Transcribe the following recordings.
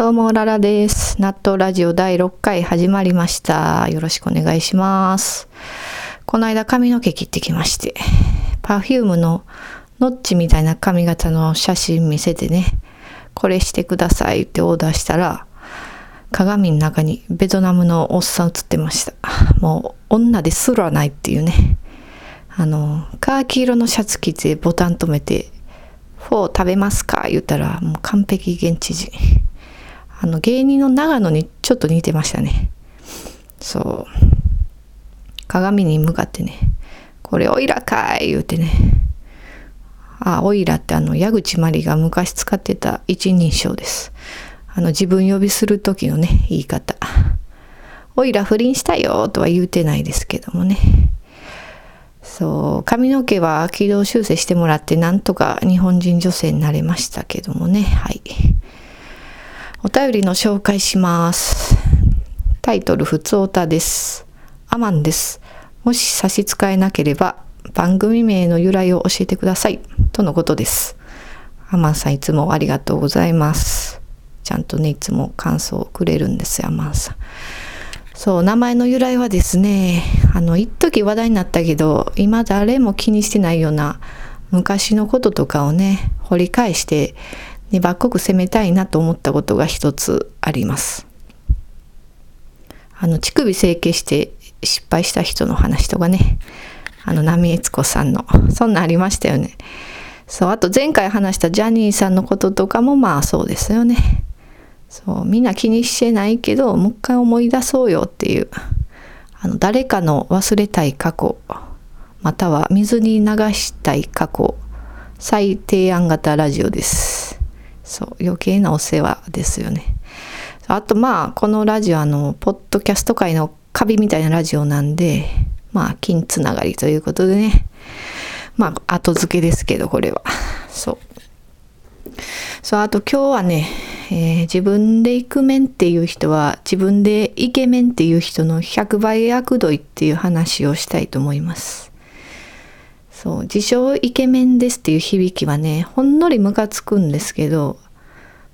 どうも、ララです。納豆ラジオ第6回始まりました。よろしくお願いします。この間髪の毛切ってきまして、パフュームのノッチみたいな髪型の写真見せてね、これしてくださいってオーダーしたら、鏡の中にベトナムのおっさん写ってました。もう女ですらないっていうね。あの、カーキ色のシャツ着てボタン止めて、フォー食べますか？言ったら、もう完璧現地人。あの、芸人の長野にちょっと似てましたね。そう。鏡に向かってね、これオイラかい言うてね。あ、オイラってあの、矢口まりが昔使ってた一人称です。あの、自分呼びする時のね、言い方。オイラ不倫したよとは言うてないですけどもね。そう、髪の毛は軌道修正してもらって、なんとか日本人女性になれましたけどもね。はい。お便りの紹介します。タイトル、ふつおたです。アマンです。もし差し支えなければ、番組名の由来を教えてください。とのことです。アマンさんいつもありがとうございます。ちゃんとね、いつも感想をくれるんですよ、アマンさん。そう、名前の由来はですね、あの、一時話題になったけど、今誰も気にしてないような昔のこととかをね、掘り返して、粘っこく攻めたいなと思ったことが一つあります。あの、乳首整形して失敗した人の話とかね、あの、波悦子さんの、そんなんありましたよね。そう、あと前回話したジャニーさんのこととかもまあそうですよね。そう、みんな気にしてないけど、もう一回思い出そうよっていう、あの、誰かの忘れたい過去、または水に流したい過去、再提案型ラジオです。そう、余計なお世話ですよね。あとまあ、このラジオあの、ポッドキャスト界のカビみたいなラジオなんで、まあ、金つながりということでね。まあ、後付けですけど、これは。そう。そう、あと今日はね、えー自分でイクメンっていう人は自分でイケメンっていう人の100倍悪どいっていう話をしたいと思います。そう、自称イケメンですっていう響きはね、ほんのりムカつくんですけど、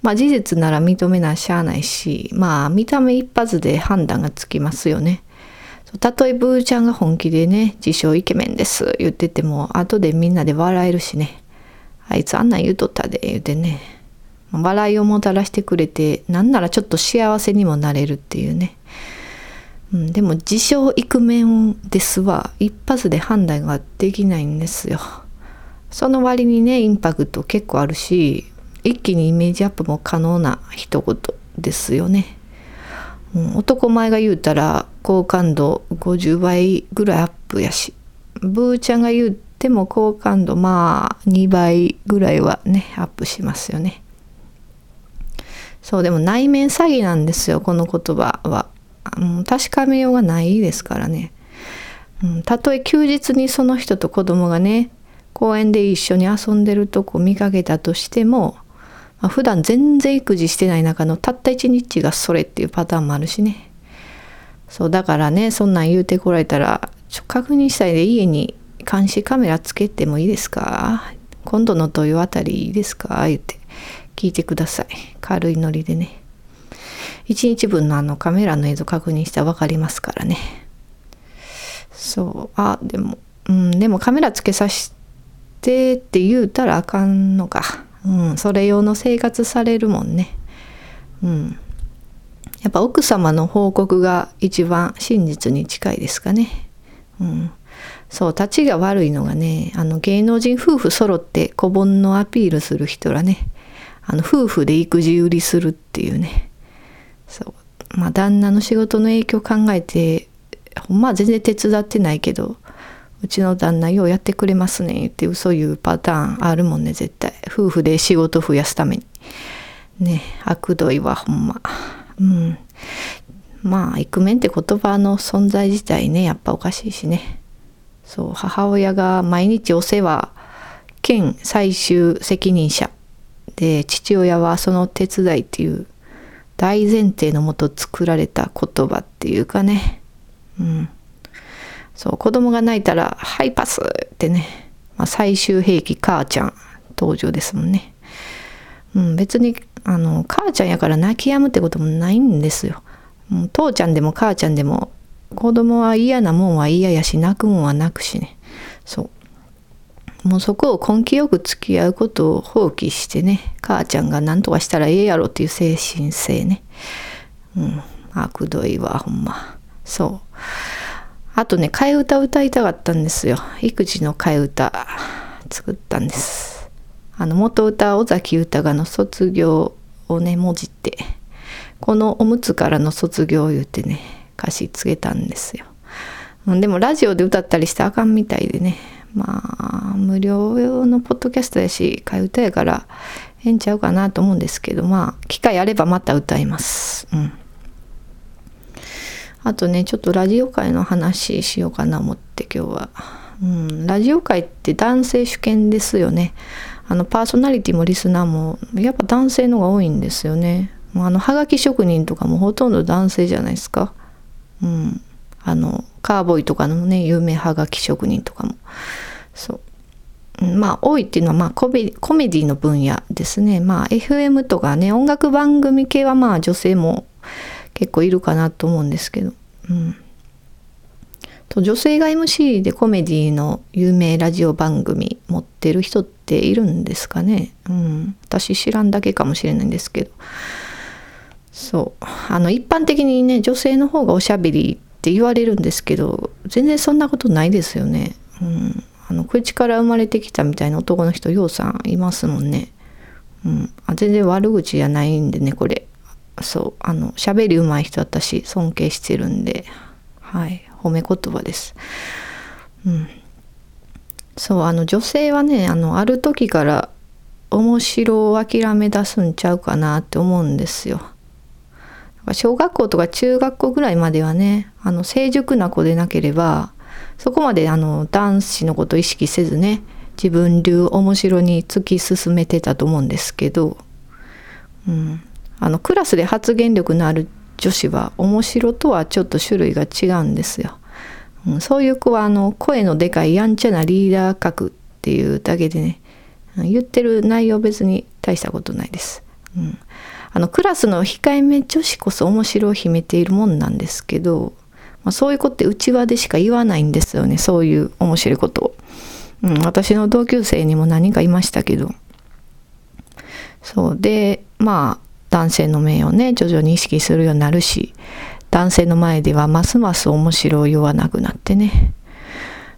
まあ事実なら認めなしゃあないし、まあ見た目一発で判断がつきますよね。たとえブーちゃんが本気でね、自称イケメンです言ってても、後でみんなで笑えるしね。あいつあんなん言うとったで、言うてね。笑いをもたらしてくれて、なんならちょっと幸せにもなれるっていうね。うん、でも自称イクメンですは一発で判断ができないんですよ。その割にね、インパクト結構あるし、一気にイメージアップも可能な一言ですよね。うん、男前が言うたら好感度50倍ぐらいアップやし、ブーちゃんが言っても好感度まあ2倍ぐらいはね、アップしますよね。そう、でも内面詐欺なんですよ、この言葉は。う、確かめようがないですからね。うん、たとえ休日にその人と子供がね、公園で一緒に遊んでるとこ見かけたとしても、まあ、普段全然育児してない中のたった一日がそれっていうパターンもあるしね。そう、だからね、そんなん言うてこられたら、ちょ確認したいで家に監視カメラつけてもいいですか？今度の土曜あたりいいですか？言って聞いてください。軽いノリでね。1日分のあのカメラの映像確認したら分かりますからね。そう、あ、でも、うん、でもカメラつけさせてって言うたらあかんのか。うん、それ用の生活されるもんね。うん。やっぱ奥様の報告が一番真実に近いですかね。うん。そう、立ちが悪いのがね、あの芸能人夫婦揃って子煩のアピールする人らね、あの夫婦で育児売りするっていうね。そう。まあ旦那の仕事の影響考えて、ほんまは全然手伝ってないけど、うちの旦那ようやってくれますねって嘘言うパターンあるもんね、絶対。夫婦で仕事増やすために。ね、悪どいはほんま。うん。まあ、イクメンって言葉の存在自体ね、やっぱおかしいしね。そう、母親が毎日お世話兼最終責任者で、父親はその手伝いっていう大前提のもと作られた言葉っていうかね。うん。そう、子供が泣いたら、はい、パスってね、まあ、最終兵器母ちゃん登場ですもんね。うん、別にあの母ちゃんやから泣き止むってこともないんですよ。もう父ちゃんでも母ちゃんでも子供は嫌なもんは嫌やし泣くもんは泣くしねそうもうそこを根気よく付き合うことを放棄してね母ちゃんが何とかしたらええやろっていう精神性ね。うん悪どいわほんま。そう。あとね替え歌歌いたかったんですよ。育児の替え歌作ったんです。あの元歌尾崎豊の卒業をね文字ってこのおむつからの卒業を言ってね歌詞つけたんですよ。でもラジオで歌ったりしてあかんみたいでねまあ無料用のポッドキャストやし替え歌やからええんちゃうかなと思うんですけどまあ機会あればまた歌います。うん。あとねちょっとラジオ界の話しようかな思って今日は、うん、ラジオ界って男性主権ですよね。あのパーソナリティもリスナーもやっぱ男性のが多いんですよね。あのはがき職人とかもほとんど男性じゃないですか。うん。あのカーボーイとかのね有名はがき職人とかも。そう。まあ多いっていうのはまあコメコメディの分野ですね。まあ FM とかね音楽番組系はまあ女性も結構いるかなと思うんですけど、うん、と女性が MC でコメディの有名ラジオ番組持ってる人っているんですかね、うん、私知らんだけかもしれないんですけど。そう。あの一般的にね女性の方がおしゃべりって言われるんですけど全然そんなことないですよね、うん、あの口から生まれてきたみたいな男の人ようさんいますもんね、うん、あ全然悪口じゃないんでねこれ。そう。あの喋り上手い人私尊敬してるんで。はい。褒め言葉です。うん。そうあの女性はねあのある時から面白を諦め出すんちゃうかなって思うんですよ。小学校とか中学校ぐらいまではねあの成熟な子でなければそこまであの男子のこと意識せずね自分流面白に突き進めてたと思うんですけど、うん、あのクラスで発言力のある女子は面白とはちょっと種類が違うんですよ。うん、そういう子はあの声のでかいやんちゃなリーダー格っていうだけでね言ってる内容別に大したことないです。うん、あのクラスの控えめ女子こそ面白を秘めているもんなんですけど、まあ、そういう子って内輪でしか言わないんですよね。そういう面白いことを。うん、私の同級生にも何かいましたけど。そう。でまあ男性の面をね徐々に意識するようになるし男性の前ではますます面白い言わなくなってね。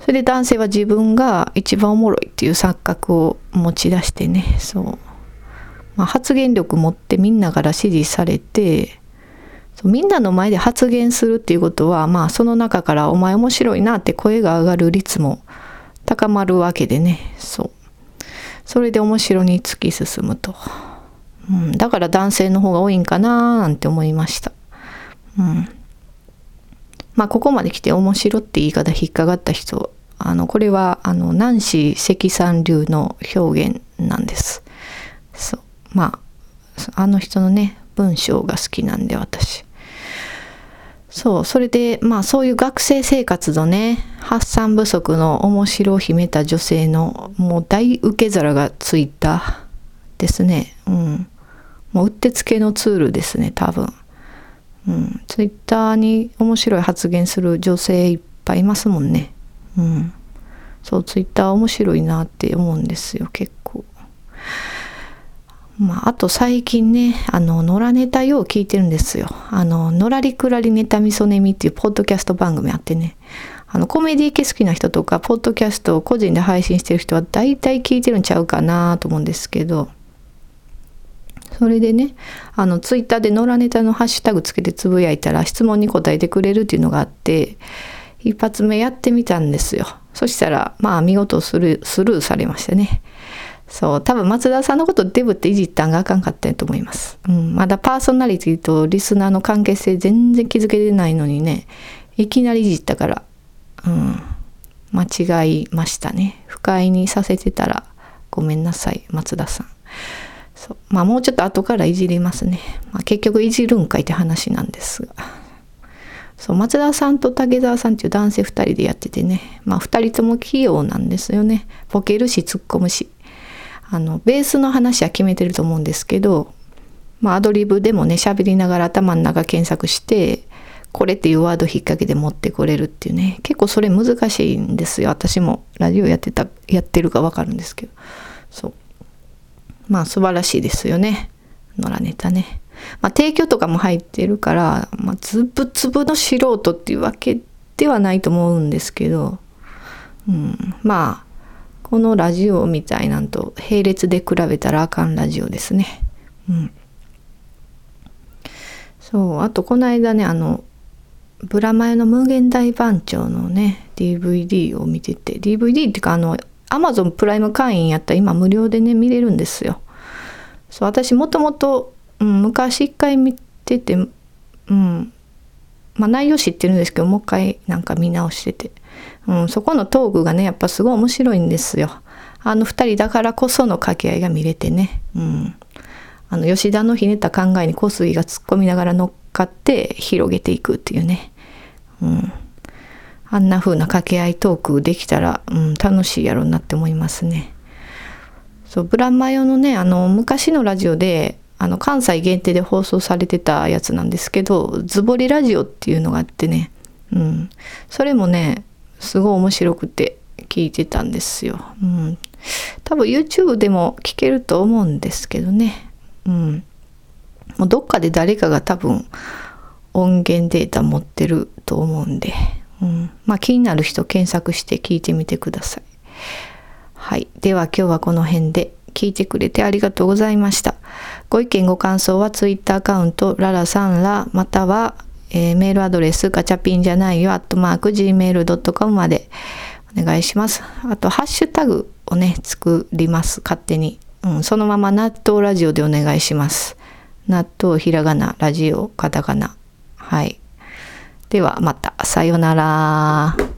それで男性は自分が一番おもろいっていう錯覚を持ち出してね。そう、まあ、発言力持ってみんなから支持されてみんなの前で発言するっていうことはまあその中から「お前面白いな」って声が上がる率も高まるわけでねそうそれで面白に突き進むと。うん、だから男性の方が多いんかななんて思いました。うん、まあここまで来て面白って言い方引っかかった人あのこれはあのナンシー関さん流の表現なんです。そうまああの人のね文章が好きなんで私。そうそれでまあそういう学生生活のね発散不足の面白を秘めた女性のもう大受け皿がついたですね。うん。もううってつけのツールですね多分、うん、ツイッターに面白い発言する女性いっぱいいますもんねうんそうツイッター面白いなって思うんですよ結構まあ、あと最近ね、あの、野良ネタよう聞いてるんですよ。あの、のらりくらりネタみそねみっていうポッドキャスト番組あってね、あの、コメディ系好きな人とか、ポッドキャストを個人で配信してる人は大体聞いてるんちゃうかなと思うんですけど、それでねあのツイッターで野良ネタのハッシュタグつけてつぶやいたら質問に答えてくれるっていうのがあって一発目やってみたんですよ。そしたらまあ見事スルースルーされましたね。そう多分松田さんのことデブっていじったんがあかんかったと思います、うん、まだパーソナリティとリスナーの関係性全然気づけてないのにねいきなりいじったからうん間違いましたね。不快にさせてたらごめんなさい松田さん。そうまあもうちょっと後からいじりますね、まあ、結局いじるんかいって話なんですが。そう松田さんと竹澤さんっていう男性2人でやっててね。まあ2人とも器用なんですよね。ボケるし突っ込むし。あのベースの話は決めてると思うんですけどまあアドリブでもね喋りながら頭の中検索してこれっていうワード引っ掛けで持ってこれるっていうね結構それ難しいんですよ。私もラジオやってたやってるかわかるんですけど。そう。まあ素晴らしいですよね。野良ネタね。まあ提供とかも入ってるから、まあ、つぶつぶの素人っていうわけではないと思うんですけど、うん、まあこのラジオみたいなんと並列で比べたらあかんラジオですね。うん。そうあとこの間ねあのブラマヨの無限大番長のね DVD を見てて DVD っていうかあのアマゾンプライム会員やったら今無料でね見れるんですよ。そう私もともと、うん、昔一回見ててうんまあ内容知ってるんですけどもう一回なんか見直してて、うん、そこのトークがねやっぱすごい面白いんですよ。あの二人だからこその掛け合いが見れてね。うん。あの吉田のひねった考えに小杉が突っ込みながら乗っかって広げていくっていうね。うん、あんな風な掛け合いトークできたら、うん、楽しいやろうなって思いますね。そうブラマヨのねあの昔のラジオであの関西限定で放送されてたやつなんですけどズボリラジオっていうのがあってね、うん、それもねすごい面白くて聞いてたんですよ。うん、多分 YouTube でも聞けると思うんですけどね。うん、もうどっかで誰かが多分音源データ持ってると思うんで、うん、まあ気になる人検索して聞いてみてください。はい。では今日はこの辺で聞いてくれてありがとうございました。ご意見ご感想は Twitter アカウントララサンラまたは、えー、メールアドレスガチャピンじゃないよアットマーク gmail.com までお願いします。あとハッシュタグをね作ります勝手に。うん、そのまま納豆ラジオでお願いします。納豆ひらがなラジオカタカナはい。ではまた。さよなら。